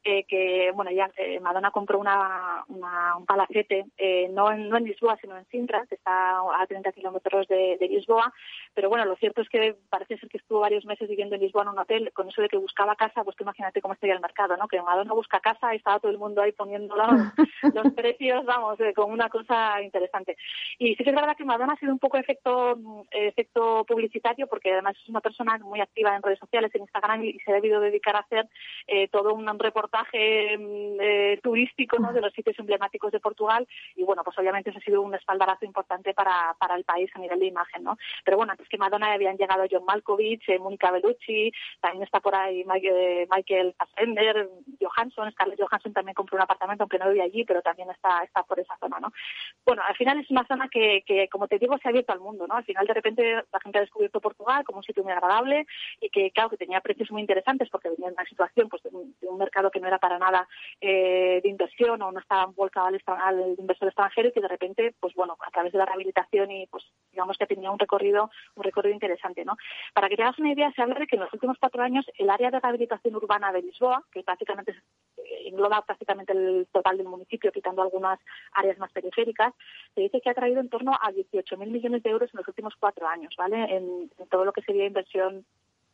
eh, que bueno ya eh, Madonna compró una, un palacete eh, no, en, no en Lisboa sino en Sintra que está a 30 kilómetros de, Lisboa. Pero bueno lo cierto es que parece ser que estuvo varios meses viviendo en Lisboa en un hotel con eso de que buscaba casa. Pues imagínate cómo estaría el mercado no que Madonna busca casa y estaba todo el mundo ahí poniendo los, los precios vamos como una cosa interesante. Y sí que es verdad que Madonna ha sido un poco efecto efecto publicitario porque además es una persona muy activa en redes sociales en Instagram y, se ha debido dedicar a hacer todo un reportaje Mm, eh, turístico ¿no? de los sitios emblemáticos de Portugal y bueno, pues obviamente eso ha sido un espaldarazo importante para, para el país a nivel de imagen, ¿no? Pero bueno, antes que Madonna habían llegado John Malkovich, eh, Bellucci, también está por ahí Michael, Michael Fassbender, Johansson, Scarlett Johansson también compró un apartamento, aunque no vive allí, pero también está, está por esa zona, ¿no? Bueno, al final es una zona que, que, como te digo, se ha abierto al mundo, ¿no? Al final de repente la gente ha descubierto Portugal como un sitio muy agradable y que, claro, que tenía precios muy interesantes porque venía en una situación pues de un mercado que no era para nada eh, de inversión o no estaban volcados al, inversor extranjero y que de repente, pues bueno, a través de la rehabilitación y pues digamos que tenía un recorrido, un recorrido interesante, ¿no? Para que te hagas una idea, se habla de que en los últimos cuatro años el área de rehabilitación urbana de Lisboa, que prácticamente eh, engloba prácticamente el total del municipio, quitando algunas áreas más periféricas, se dice que ha traído en torno a 18.000 millones de euros en los últimos cuatro años, ¿vale? en todo lo que sería inversión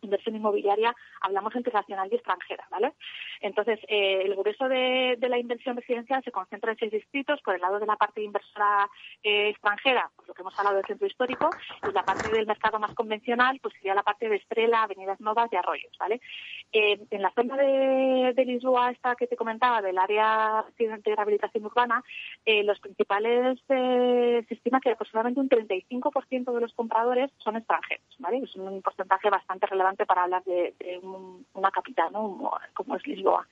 inversión inmobiliaria hablamos internacional y extranjera, ¿vale? Entonces, eh, el grueso de, la inversión residencial se concentra en seis distritos, por el lado de la parte inversora eh, extranjera, por lo que hemos hablado del centro histórico, y la parte del mercado más convencional, pues sería la parte de Estrela, Avenidas Novas y Arroyos, ¿vale? Eh, en la zona de, Lisboa, esta que te comentaba, del área de rehabilitación urbana, los principales, se estima que aproximadamente un 35% de los compradores son extranjeros, ¿vale? Es un porcentaje bastante relevante para hablar de, una capital, ¿no? como es Lisboa.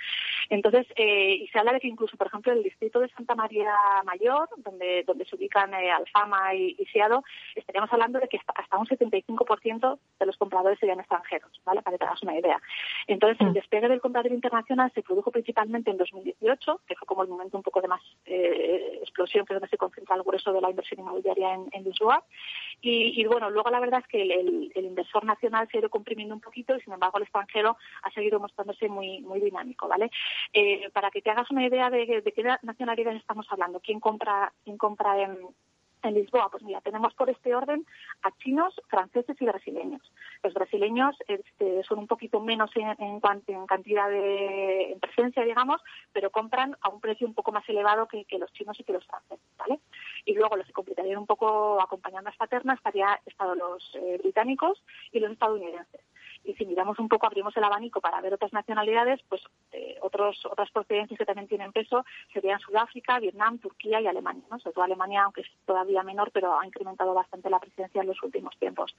Entonces, eh, y se habla de que incluso, por ejemplo, el distrito de Santa María Mayor, donde, donde se ubican eh, Alfama y, y, Seado, estaríamos hablando de que hasta un 75% de los compradores serían extranjeros, ¿vale? Para que te hagas una idea. Entonces, el mm. despegue del comprador internacional se produjo principalmente en 2018, que fue como el momento un poco de más eh, explosión, que es donde se concentra el grueso de la inversión inmobiliaria en, Lisboa. Y, bueno, luego la verdad es que el, el inversor nacional se ha ido comprimiendo un poquito y sin embargo el extranjero ha seguido mostrándose muy muy dinámico, ¿vale? Eh, para que te hagas una idea de, qué nacionalidad estamos hablando, quién compra quién compra en, en Lisboa, pues mira, tenemos por este orden a chinos, franceses y brasileños. Los brasileños este, son un poquito menos en, en, en cantidad de presencia, digamos, pero compran a un precio un poco más elevado que, los chinos y que los franceses, ¿vale? Y luego los que completarían un poco acompañando a esta terna estaría estado los eh, británicos y los estadounidenses y si miramos un poco, abrimos el abanico para ver otras nacionalidades, pues eh, otros, otras procedencias que también tienen peso serían Sudáfrica, Vietnam, Turquía y Alemania, ¿no? Sobre todo Alemania, aunque es todavía menor, pero ha incrementado bastante la presencia en los últimos tiempos.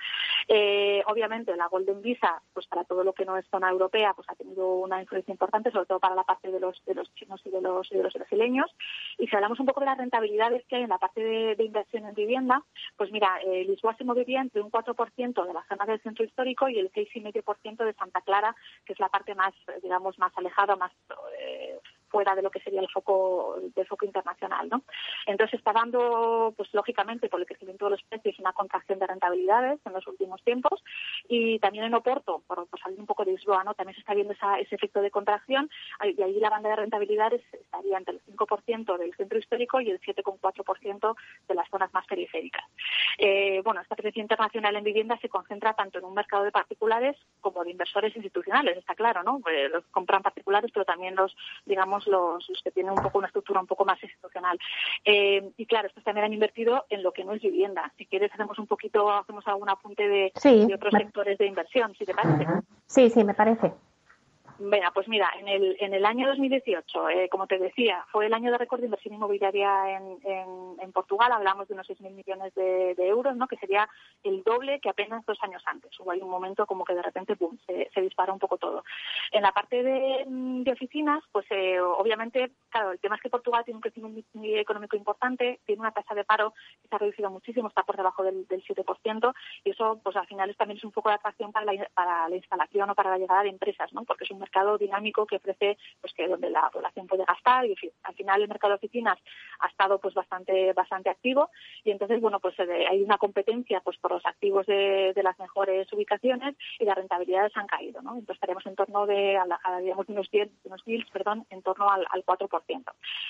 Eh, obviamente, la Golden Visa, pues para todo lo que no es zona europea, pues ha tenido una influencia importante, sobre todo para la parte de los, de los chinos y de los, de los brasileños. Y si hablamos un poco de las rentabilidades que hay en la parte de, inversión en vivienda, pues mira, eh, Lisboa se movería entre un 4% de la zona del centro histórico y el 6,5% de Santa Clara, que es la parte más, digamos, más alejada, más eh, fuera de lo que sería el foco del foco internacional, ¿no? Entonces está dando, pues lógicamente, por el crecimiento de los precios, una contracción de rentabilidades en los últimos tiempos y también en Oporto, por, salir un poco de Lisboa. También se está viendo ese efecto de contracción y ahí la banda de rentabilidades estaría entre el 5% del centro histórico y el 7,4% de las zonas más periféricas. Eh, bueno, esta presencia internacional en vivienda se concentra tanto en un mercado de particulares como de inversores institucionales, está claro, ¿no? Eh, los compran particulares, pero también los, digamos, los, que tienen un poco una estructura un poco más institucional. Eh, y claro, estos también han invertido en lo que no es vivienda. Si quieres, hacemos un poquito, hacemos algún apunte de, de otros sectores de inversión, si te parece. Sí, sí, me parece. Venga, pues mira, en el, en el año 2018, eh, como te decía, fue el año de récord de inversión inmobiliaria en, en, Portugal. Hablamos de unos 6.000 millones de, euros, ¿no? que sería el doble que apenas dos años antes. Hubo ahí un momento como que de repente boom, se, dispara un poco todo. En la parte de, de oficinas, pues eh, obviamente, claro, el tema es que Portugal tiene un crecimiento económico importante, tiene una tasa de paro que se ha reducido muchísimo, está por debajo del, del 7%, y eso, pues al final, también es un poco de atracción para la, para la instalación o para la llegada de empresas, ¿no? porque es un mercado dinámico que ofrece pues que donde la población puede gastar y al final el mercado de oficinas ha estado pues bastante bastante activo y entonces bueno pues hay una competencia pues por los activos de, las mejores ubicaciones y las rentabilidades han caído ¿no? entonces estaremos en torno de a, a digamos unos 10 unos deals perdón en torno al, al 4%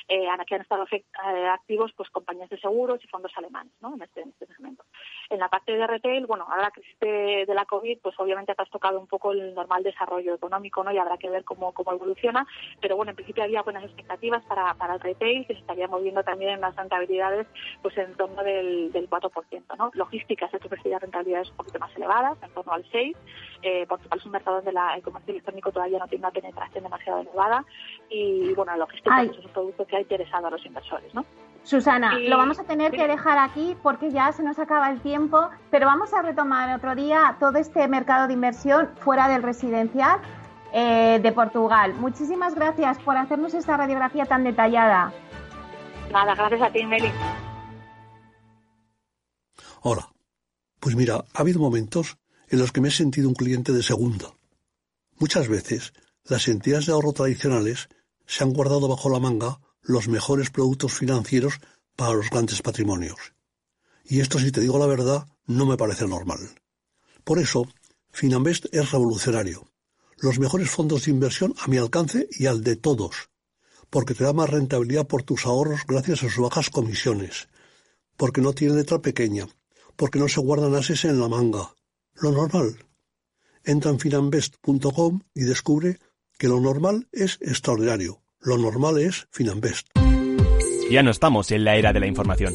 eh, aquí han estado eh, activos pues compañías de seguros y fondos alemanes ¿no? en, este, en este segmento en la parte de retail bueno ahora la crisis de, de la covid pues obviamente ha tocado un poco el normal desarrollo económico no y habrá que ver cómo, cómo evoluciona, pero bueno, en principio había buenas expectativas para, para el retail, que se estaría moviendo también en las rentabilidades pues en torno del, del 4%, ¿no? Logística se ofrecería rentabilidades un poquito más elevadas, en torno al 6%, eh, Portugal es un mercado donde la, el comercio electrónico todavía no tiene una penetración demasiado elevada y bueno, logística es un producto que ha interesado a los inversores, ¿no? Susana, lo vamos a tener que dejar aquí porque ya se nos acaba el tiempo, pero vamos a retomar otro día todo este mercado de inversión fuera del residencial eh, de Portugal. Muchísimas gracias por hacernos esta radiografía tan detallada. Nada, gracias a ti, Meli. Hola. Pues mira, ha habido momentos en los que me he sentido un cliente de segunda. Muchas veces, las entidades de ahorro tradicionales se han guardado bajo la manga los mejores productos financieros para los grandes patrimonios. Y esto, si te digo la verdad, no me parece normal. Por eso, Finambest es revolucionario los mejores fondos de inversión a mi alcance y al de todos, porque te da más rentabilidad por tus ahorros gracias a sus bajas comisiones, porque no tiene letra pequeña, porque no se guardan ases en la manga. Lo normal. Entra en finambest.com y descubre que lo normal es extraordinario. Lo normal es Finambest. Ya no estamos en la era de la información,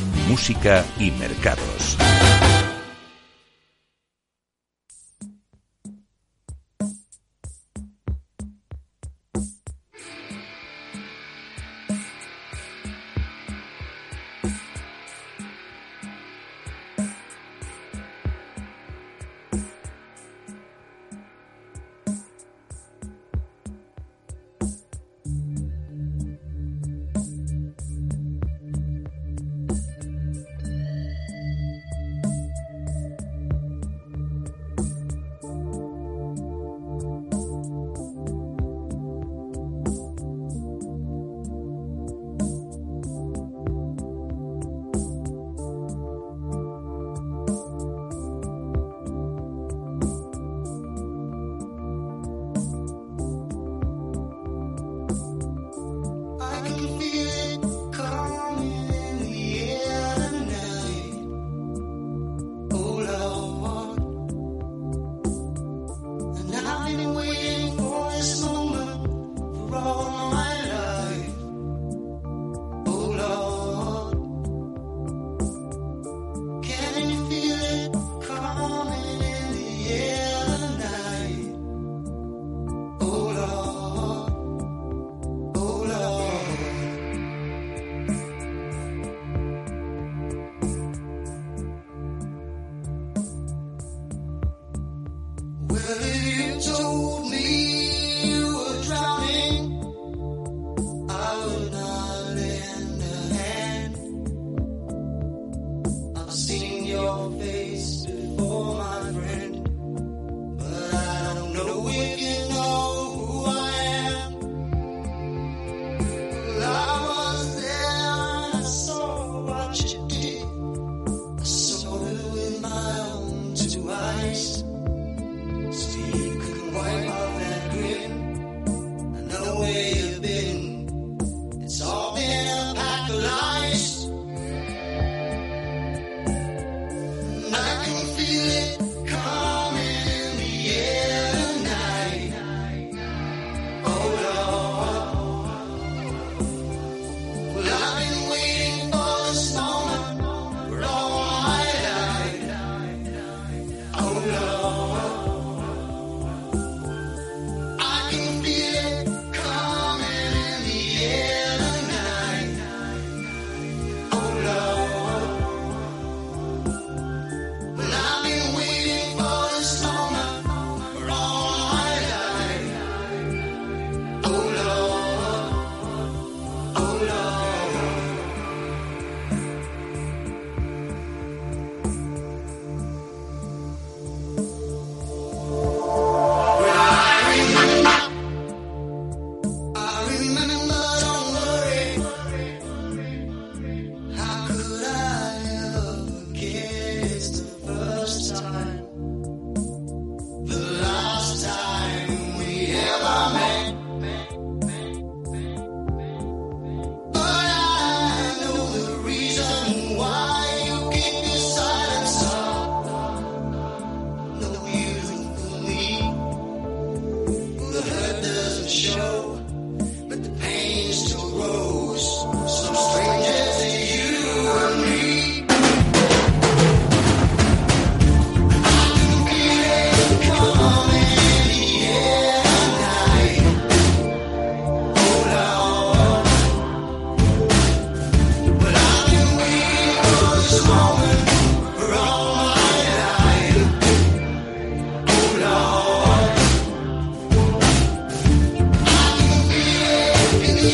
Música y Mercados.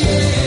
Thank you.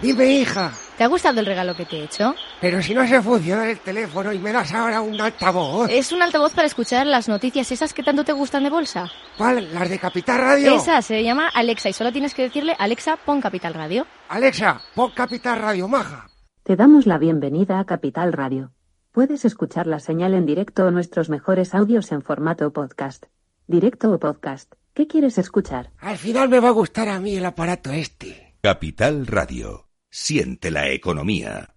Dime, hija. ¿Te ha gustado el regalo que te he hecho? Pero si no se funciona el teléfono y me das ahora un altavoz. Es un altavoz para escuchar las noticias esas que tanto te gustan de bolsa. ¿Cuál? ¿Las de Capital Radio? Esa se llama Alexa y solo tienes que decirle Alexa, pon Capital Radio. Alexa, pon Capital Radio, maja. Te damos la bienvenida a Capital Radio. Puedes escuchar la señal en directo o nuestros mejores audios en formato podcast. Directo o podcast. ¿Qué quieres escuchar? Al final me va a gustar a mí el aparato este. Capital Radio. Siente la economía.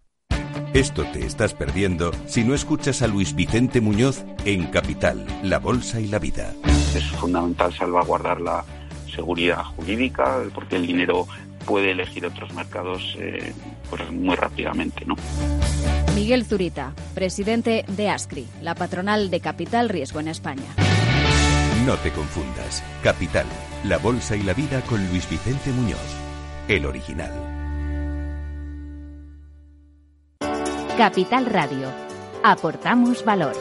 Esto te estás perdiendo si no escuchas a Luis Vicente Muñoz en Capital, La Bolsa y la Vida. Es fundamental salvaguardar la seguridad jurídica porque el dinero puede elegir otros mercados eh, pues muy rápidamente. ¿no? Miguel Zurita, presidente de ASCRI, la patronal de Capital Riesgo en España. No te confundas. Capital, La Bolsa y la Vida con Luis Vicente Muñoz, el original. Capital Radio. Aportamos valor.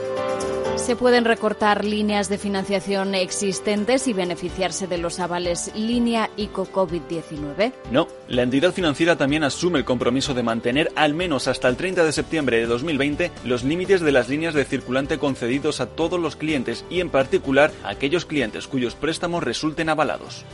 ¿Se pueden recortar líneas de financiación existentes y beneficiarse de los avales línea ICO COVID-19? No, la entidad financiera también asume el compromiso de mantener al menos hasta el 30 de septiembre de 2020 los límites de las líneas de circulante concedidos a todos los clientes y en particular a aquellos clientes cuyos préstamos resulten avalados.